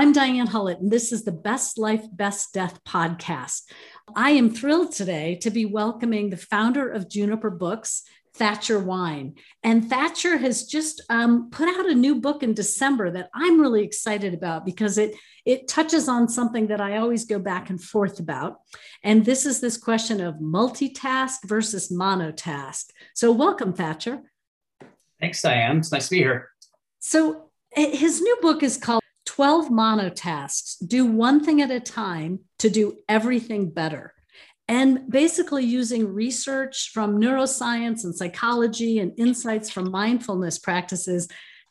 I'm Diane Hullett, and this is the Best Life, Best Death podcast. I am thrilled today to be welcoming the founder of Juniper Books, Thatcher Wine. And Thatcher has just um, put out a new book in December that I'm really excited about because it it touches on something that I always go back and forth about. And this is this question of multitask versus monotask. So welcome, Thatcher. Thanks, Diane. It's nice to be here. So his new book is called 12 monotasks do one thing at a time to do everything better and basically using research from neuroscience and psychology and insights from mindfulness practices,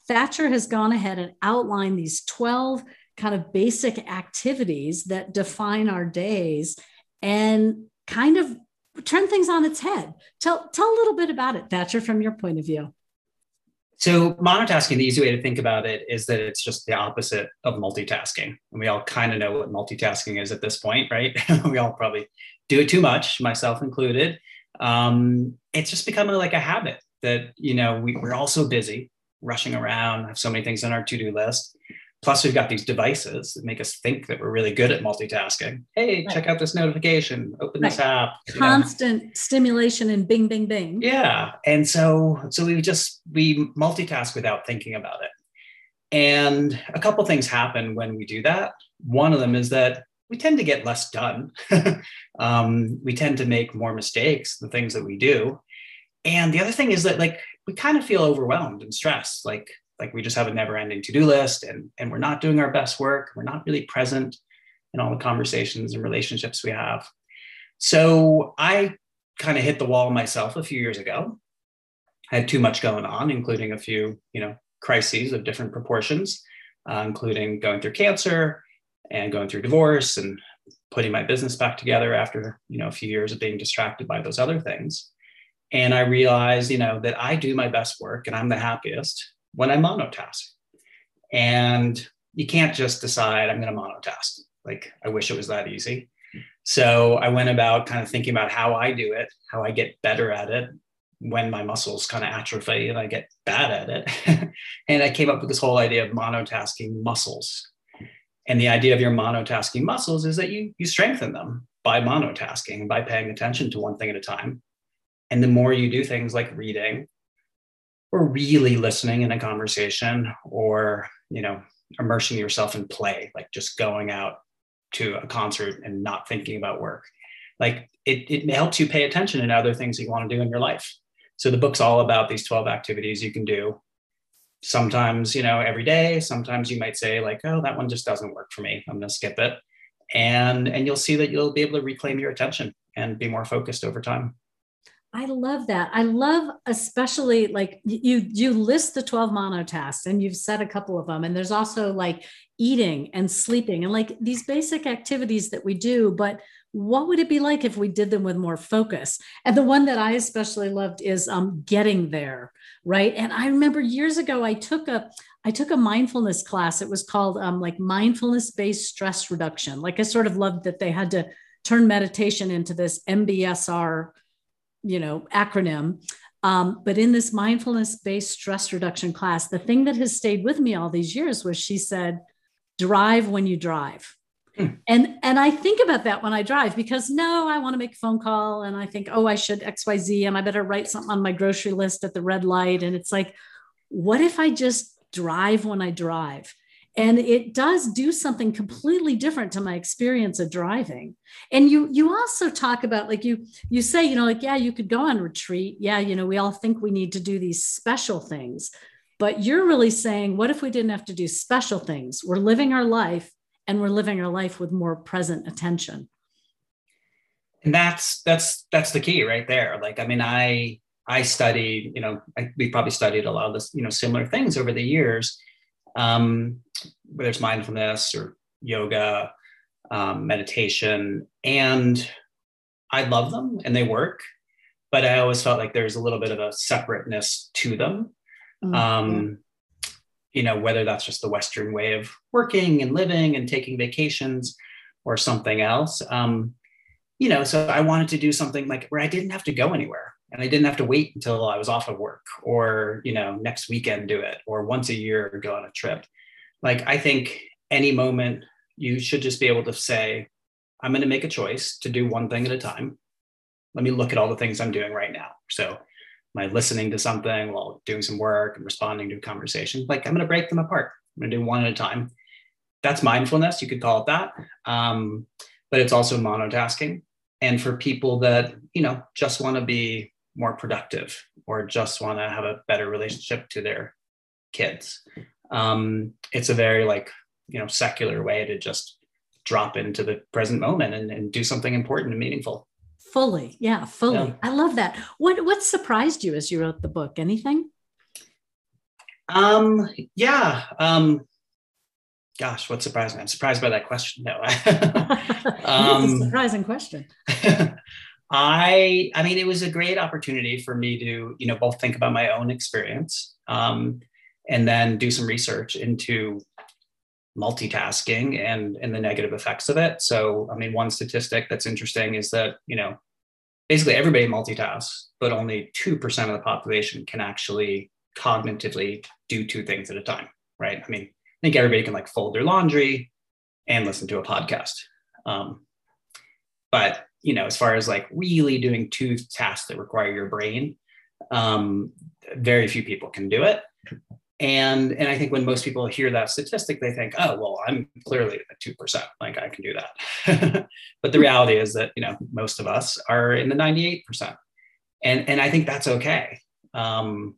Thatcher has gone ahead and outlined these 12 kind of basic activities that define our days and kind of turn things on its head. Tell, tell a little bit about it, Thatcher, from your point of view. So, monotasking, the easy way to think about it is that it's just the opposite of multitasking. And we all kind of know what multitasking is at this point, right? we all probably do it too much, myself included. Um, it's just becoming like a habit that, you know, we, we're all so busy rushing around, have so many things on our to do list. Plus, we've got these devices that make us think that we're really good at multitasking. Hey, right. check out this notification, open right. this app. Constant know. stimulation and bing, bing, bing. Yeah. And so, so we just, we multitask without thinking about it. And a couple things happen when we do that. One of them is that we tend to get less done. um, we tend to make more mistakes, the things that we do. And the other thing is that, like, we kind of feel overwhelmed and stressed. Like, like we just have a never ending to do list and, and we're not doing our best work. We're not really present in all the conversations and relationships we have. So I kind of hit the wall myself a few years ago. I had too much going on, including a few, you know, crises of different proportions, uh, including going through cancer and going through divorce and putting my business back together after, you know, a few years of being distracted by those other things. And I realized, you know, that I do my best work and I'm the happiest when I monotask. And you can't just decide I'm going to monotask. Like, I wish it was that easy. So I went about kind of thinking about how I do it, how I get better at it when my muscles kind of atrophy and I get bad at it. and I came up with this whole idea of monotasking muscles. And the idea of your monotasking muscles is that you, you strengthen them by monotasking, by paying attention to one thing at a time. And the more you do things like reading or really listening in a conversation or you know immersing yourself in play like just going out to a concert and not thinking about work. Like it, it helps you pay attention to other things you want to do in your life. So the book's all about these 12 activities you can do. Sometimes you know every day sometimes you might say like oh that one just doesn't work for me. I'm going to skip it. And and you'll see that you'll be able to reclaim your attention and be more focused over time I love that. I love especially like you you list the 12 monotasks and you've said a couple of them and there's also like eating and sleeping and like these basic activities that we do but what would it be like if we did them with more focus? And the one that i especially loved is um, getting there right? And i remember years ago i took a i took a mindfulness class. It was called um, like mindfulness based stress reduction. Like i sort of loved that they had to turn meditation into this mbsr you know acronym. Um, but in this mindfulness based stress reduction class the thing that has stayed with me all these years was she said drive when you drive. Hmm. and and i think about that when i drive because no i want to make a phone call and i think oh i should xyz and i better write something on my grocery list at the red light. And it's like what if i just drive when i drive and it does do something completely different to my experience of driving. And you you also talk about like you you say you know like yeah you could go on retreat. Yeah you know we all think we need to do these special things. But you're really saying what if we didn't have to do special things? We're living our life and we're living our life with more present attention. And that's that's that's the key right there. Like i mean i i studied you know I, we probably studied a lot of this you know similar things over the years. Um, whether it's mindfulness or yoga, um, meditation, and I love them and they work, but I always felt like there's a little bit of a separateness to them. Mm-hmm. Um, you know, whether that's just the Western way of working and living and taking vacations or something else. Um, you know, so I wanted to do something like where I didn't have to go anywhere and I didn't have to wait until I was off of work or, you know, next weekend do it or once a year go on a trip. Like I think any moment you should just be able to say i'm going to make a choice to do one thing at a time. Let me look at all the things i'm doing right now. So am i listening to something while doing some work and responding to a conversation? Like i'm going to break them apart. I'm going to do one at a time. That's mindfulness. You could call it that. Um, but it's also monotasking. And for people that you know just want to be more productive or just want to have a better relationship to their kids um, it's a very like you know secular way to just drop into the present moment and, and do something important and meaningful. Fully. Yeah fully. Yeah. i love that. What what surprised you as you wrote the book? Anything? Um yeah um gosh what surprised me? I'm surprised by that question no um, surprising question. I i mean it was a great opportunity for me to you know both think about my own experience um, and then do some research into multitasking and and the negative effects of it. So i mean one statistic that's interesting is that you know basically everybody multitasks but only 2% of the population can actually cognitively do two things at a time right? I mean i think everybody can like fold their laundry and listen to a podcast. Um, but you know as far as like really doing two tasks that require your brain um, very few people can do it and and i think when most people hear that statistic they think oh well i'm clearly at 2% like i can do that. But the reality is that you know most of us are in the 98% and and i think that's okay um,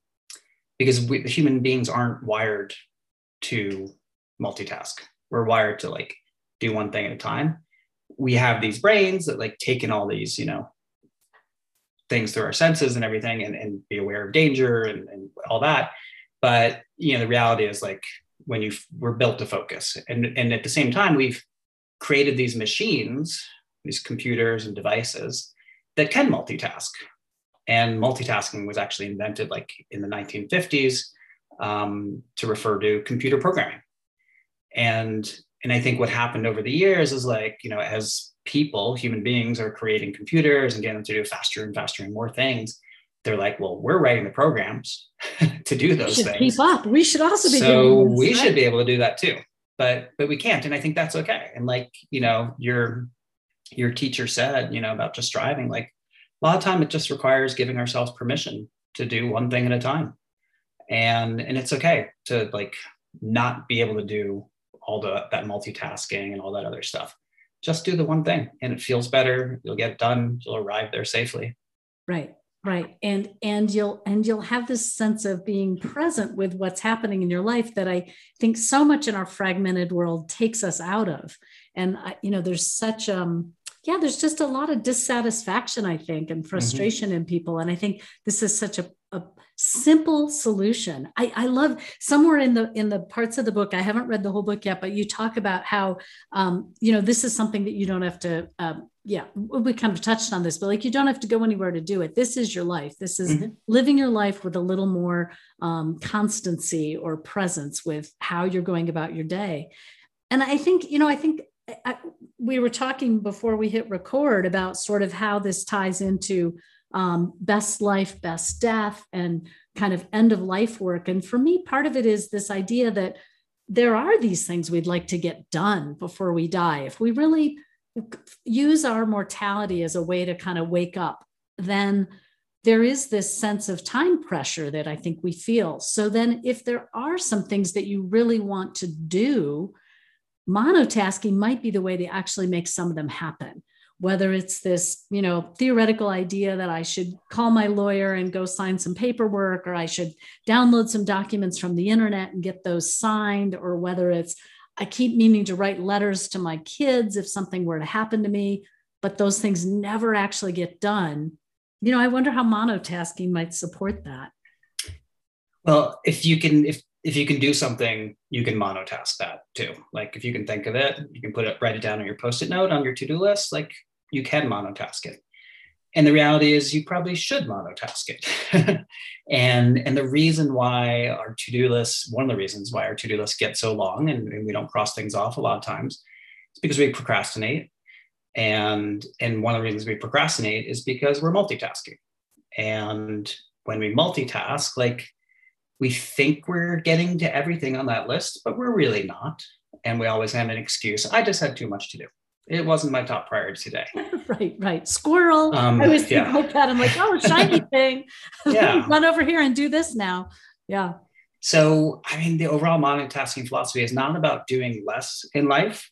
because we, human beings aren't wired to multitask. We're wired to like do one thing at a time. We have these brains that like take in all these you know things through our senses and everything and, and be aware of danger and, and all that but you know the reality is like when you we're built to focus. And and at the same time we've created these machines these computers and devices that can multitask. And multitasking was actually invented like in the 1950s um, to refer to computer programming. And and i think what happened over the years is like you know as people human beings are creating computers and getting them to do faster and faster and more things they're like, well, we're writing the programs to do those things. Keep up. We should also be. So we right? should be able to do that too, but but we can't, and I think that's okay. And like you know, your your teacher said, you know, about just driving, like a lot of time it just requires giving ourselves permission to do one thing at a time, and and it's okay to like not be able to do all the that multitasking and all that other stuff. Just do the one thing, and it feels better. You'll get done. You'll arrive there safely. Right right and and you'll and you'll have this sense of being present with what's happening in your life that i think so much in our fragmented world takes us out of and I, you know there's such um yeah there's just a lot of dissatisfaction i think and mm-hmm. frustration mm-hmm. in people and i think this is such a, a simple solution. I, I love somewhere in the in the parts of the book i haven't read the whole book yet but you talk about how um, you know this is something that you don't have to um, yeah we kind of touched on this but like you don't have to go anywhere to do it. This is your life. This is mm-hmm. living your life with a little more um, constancy or presence with how you're going about your day. And i think you know i think I, we were talking before we hit record about sort of how this ties into um, best life best death and kind of end of life work and for me part of it is this idea that there are these things we'd like to get done before we die if we really use our mortality as a way to kind of wake up, then there is this sense of time pressure that I think we feel. So then, if there are some things that you really want to do, monotasking might be the way to actually make some of them happen. Whether it's this, you know, theoretical idea that I should call my lawyer and go sign some paperwork, or I should download some documents from the internet and get those signed, or whether it's I keep meaning to write letters to my kids if something were to happen to me, but those things never actually get done. You know, I wonder how monotasking might support that. Well, if you can, if if you can do something, you can monotask that too. Like if you can think of it, you can put it, write it down on your post-it note on your to-do list. Like you can monotask it. And the reality is you probably should monotask it. and, and the reason why our to-do lists, one of the reasons why our to-do lists get so long and, and we don't cross things off a lot of times, is because we procrastinate. And, and one of the reasons we procrastinate is because we're multitasking. And when we multitask, like we think we're getting to everything on that list, but we're really not. and we always have an excuse. I just had too much to do. It wasn't my top priority today. right, right. Squirrel. Um, I always think yeah. like that. I'm like, oh, shiny thing. Yeah. Run over here and do this now. Yeah. So, I mean, the overall monotasking philosophy is not about doing less in life,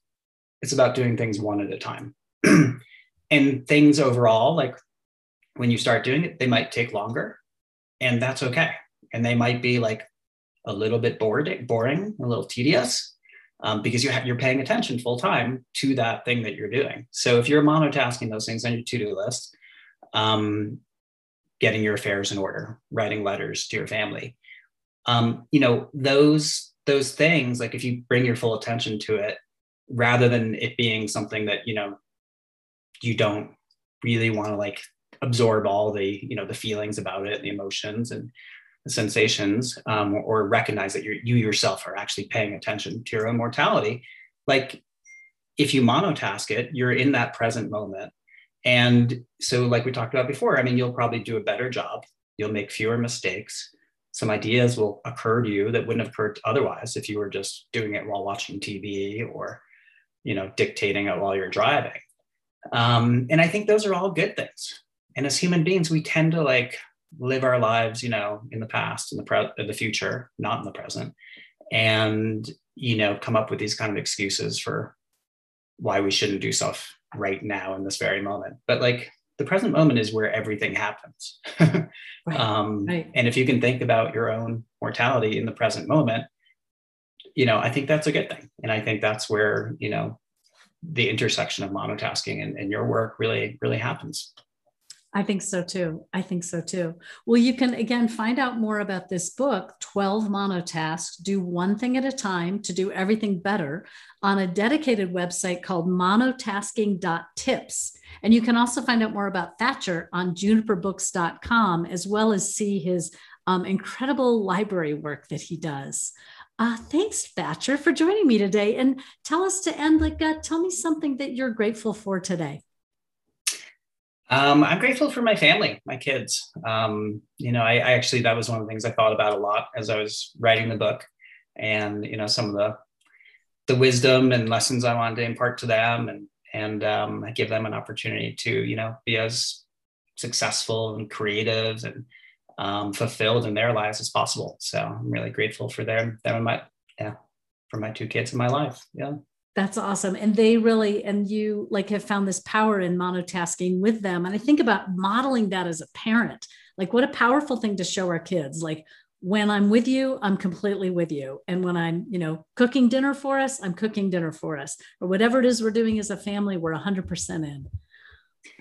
it's about doing things one at a time. and things overall, like when you start doing it, they might take longer, and that's okay. And they might be like a little bit bored, boring, a little tedious, um, because you have, you're paying attention full time to that thing that you're doing. So if you're monotasking those things on your to-do list, um, getting your affairs in order, writing letters to your family, um, you know those those things like if you bring your full attention to it rather than it being something that you know you don't really want to like absorb all the you know the feelings about it the emotions and sensations um, or recognize that you you yourself are actually paying attention to your own mortality like if you monotask it you're in that present moment and so like we talked about before i mean you'll probably do a better job you'll make fewer mistakes some ideas will occur to you that wouldn't have occurred otherwise if you were just doing it while watching TV or, you know, dictating it while you're driving. Um, and I think those are all good things. And as human beings, we tend to like live our lives, you know, in the past, in the pre- the future, not in the present, and you know, come up with these kind of excuses for why we shouldn't do stuff right now in this very moment. But like the present moment is where everything happens. Right. um, Right. And if you can think about your own mortality in the present moment, you know, I think that's a good thing. And I think that's where, you know, the intersection of monotasking and, and your work really, really happens. I think so too. I think so too. Well, you can again find out more about this book, 12 Monotasks Do One Thing at a Time to Do Everything Better, on a dedicated website called monotasking.tips. And you can also find out more about Thatcher on juniperbooks.com, as well as see his um, incredible library work that he does. Uh, thanks, Thatcher, for joining me today. And tell us to end, like, uh, tell me something that you're grateful for today. Um, I'm grateful for my family, my kids. Um, you know, I, I, actually that was one of the things I thought about a lot as I was writing the book, and you know, some of the the wisdom and lessons I wanted to impart to them, and and um, I give them an opportunity to you know be as successful and creative and um, fulfilled in their lives as possible. So I'm really grateful for them, them and my yeah, for my two kids in my life. Yeah. That's awesome. And they really, and you like have found this power in monotasking with them. And I think about modeling that as a parent. Like, what a powerful thing to show our kids. Like, when I'm with you, I'm completely with you. And when I'm, you know, cooking dinner for us, I'm cooking dinner for us. Or whatever it is we're doing as a family, we're 100% in.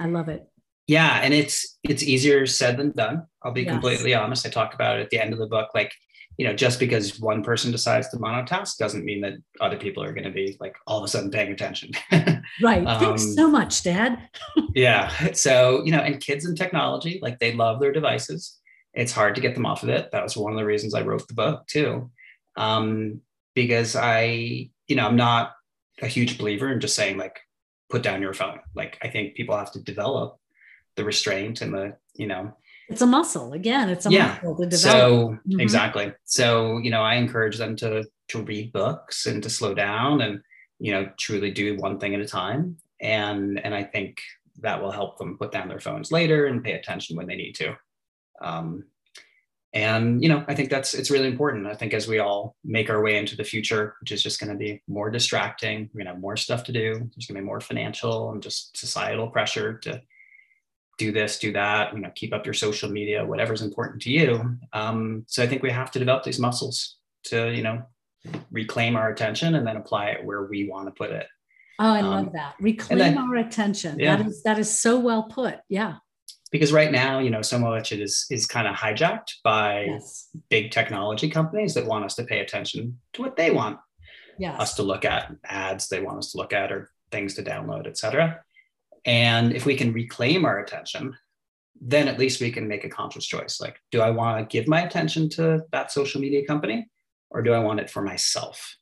I love it. Yeah. And it's, it's easier said than done. I'll be Yes. completely honest. I talk about it at the end of the book. Like, you know, just because one person decides to monotask doesn't mean that other people are going to be like all of a sudden paying attention. Right. Um, Thanks so much, Dad. yeah. So, you know, and kids and technology, like they love their devices. It's hard to get them off of it. That was one of the reasons I wrote the book too. Um, because I, you know, I'm not a huge believer in just saying like, put down your phone. Like, I think people have to develop the restraint and the, you know, It's a muscle. Again, it's a Yeah. muscle to develop. so Mhm. exactly. So you know, I encourage them to to read books and to slow down and you know truly do one thing at a time. And and I think that will help them put down their phones later and pay attention when they need to. Um, and you know, I think that's it's really important. I think as we all make our way into the future, which is just going to be more distracting, we're going to have more stuff to do. There's going to be more financial and just societal pressure to do this, do that, you know, keep up your social media, whatever's important to you. Um, so I think we have to develop these muscles to, you know, reclaim our attention and then apply it where we want to put it. oh, I um, love that. Reclaim then- our attention. Yeah. That is that is so well put. Yeah. Because right now, you know, so much it is is kind of hijacked by Yes. big technology companies that want us to pay attention to what they want Yes. us to look at, ads they want us to look at, or things to download, et cetera. And if we can reclaim our attention, then at least we can make a conscious choice. Like, do I want to give my attention to that social media company or do I want it for myself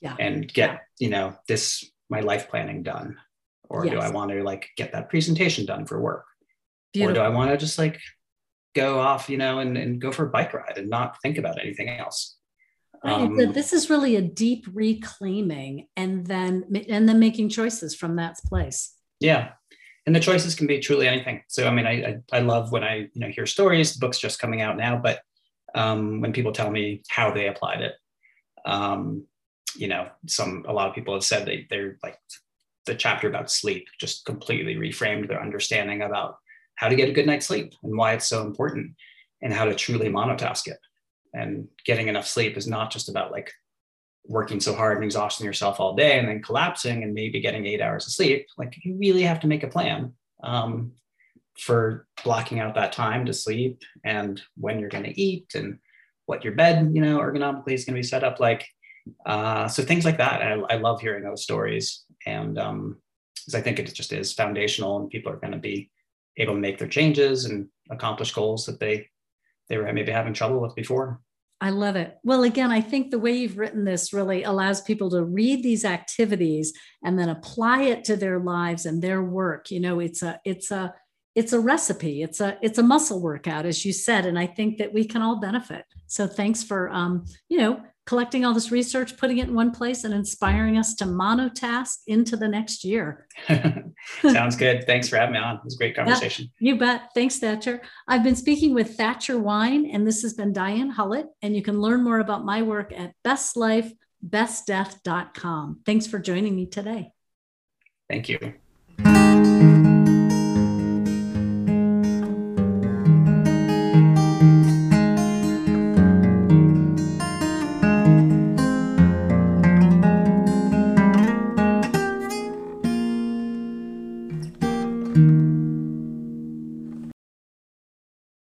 Yeah. and get, Yeah. you know, this, my life planning done? Or do I want to like get that presentation done for work? Or do I want to just like go off, you know, and, and go for a bike ride and not think about anything else? Um, this is really a deep reclaiming and then and then making choices from that place. Yeah. And the choices can be truly anything. So I mean, I I, I love when I you know hear stories. The book's just coming out now, but um, when people tell me how they applied it, um, you know, some a lot of people have said they they're like the chapter about sleep just completely reframed their understanding about how to get a good night's sleep and why it's so important and how to truly monotask it. And getting enough sleep is not just about like working so hard and exhausting yourself all day and then collapsing and maybe getting eight hours of sleep. Like you really have to make a plan um, for blocking out that time to sleep and when you're going to eat and what your bed, you know, ergonomically is going to be set up like. Uh, so things like that. I, I love hearing those stories. And um, because I think it just is foundational and people are going to be able to make their changes and accomplish goals that they they were maybe having trouble with before. I love it. Well, again, I think the way you've written this really allows people to read these activities and then apply it to their lives and their work. You know, it's a it's a it's a recipe. It's a it's a muscle workout, as you said, and I think that we can all benefit. So thanks for um, you know collecting all this research, putting it in one place, and inspiring us to monotask into the next year. Sounds good. Thanks for having me on. It was a great conversation. Yeah, you bet. Thanks, Thatcher. I've been speaking with Thatcher Wine, and this has been Diane Hullett. And you can learn more about my work at bestlifebestdeath.com. Thanks for joining me today. Thank you.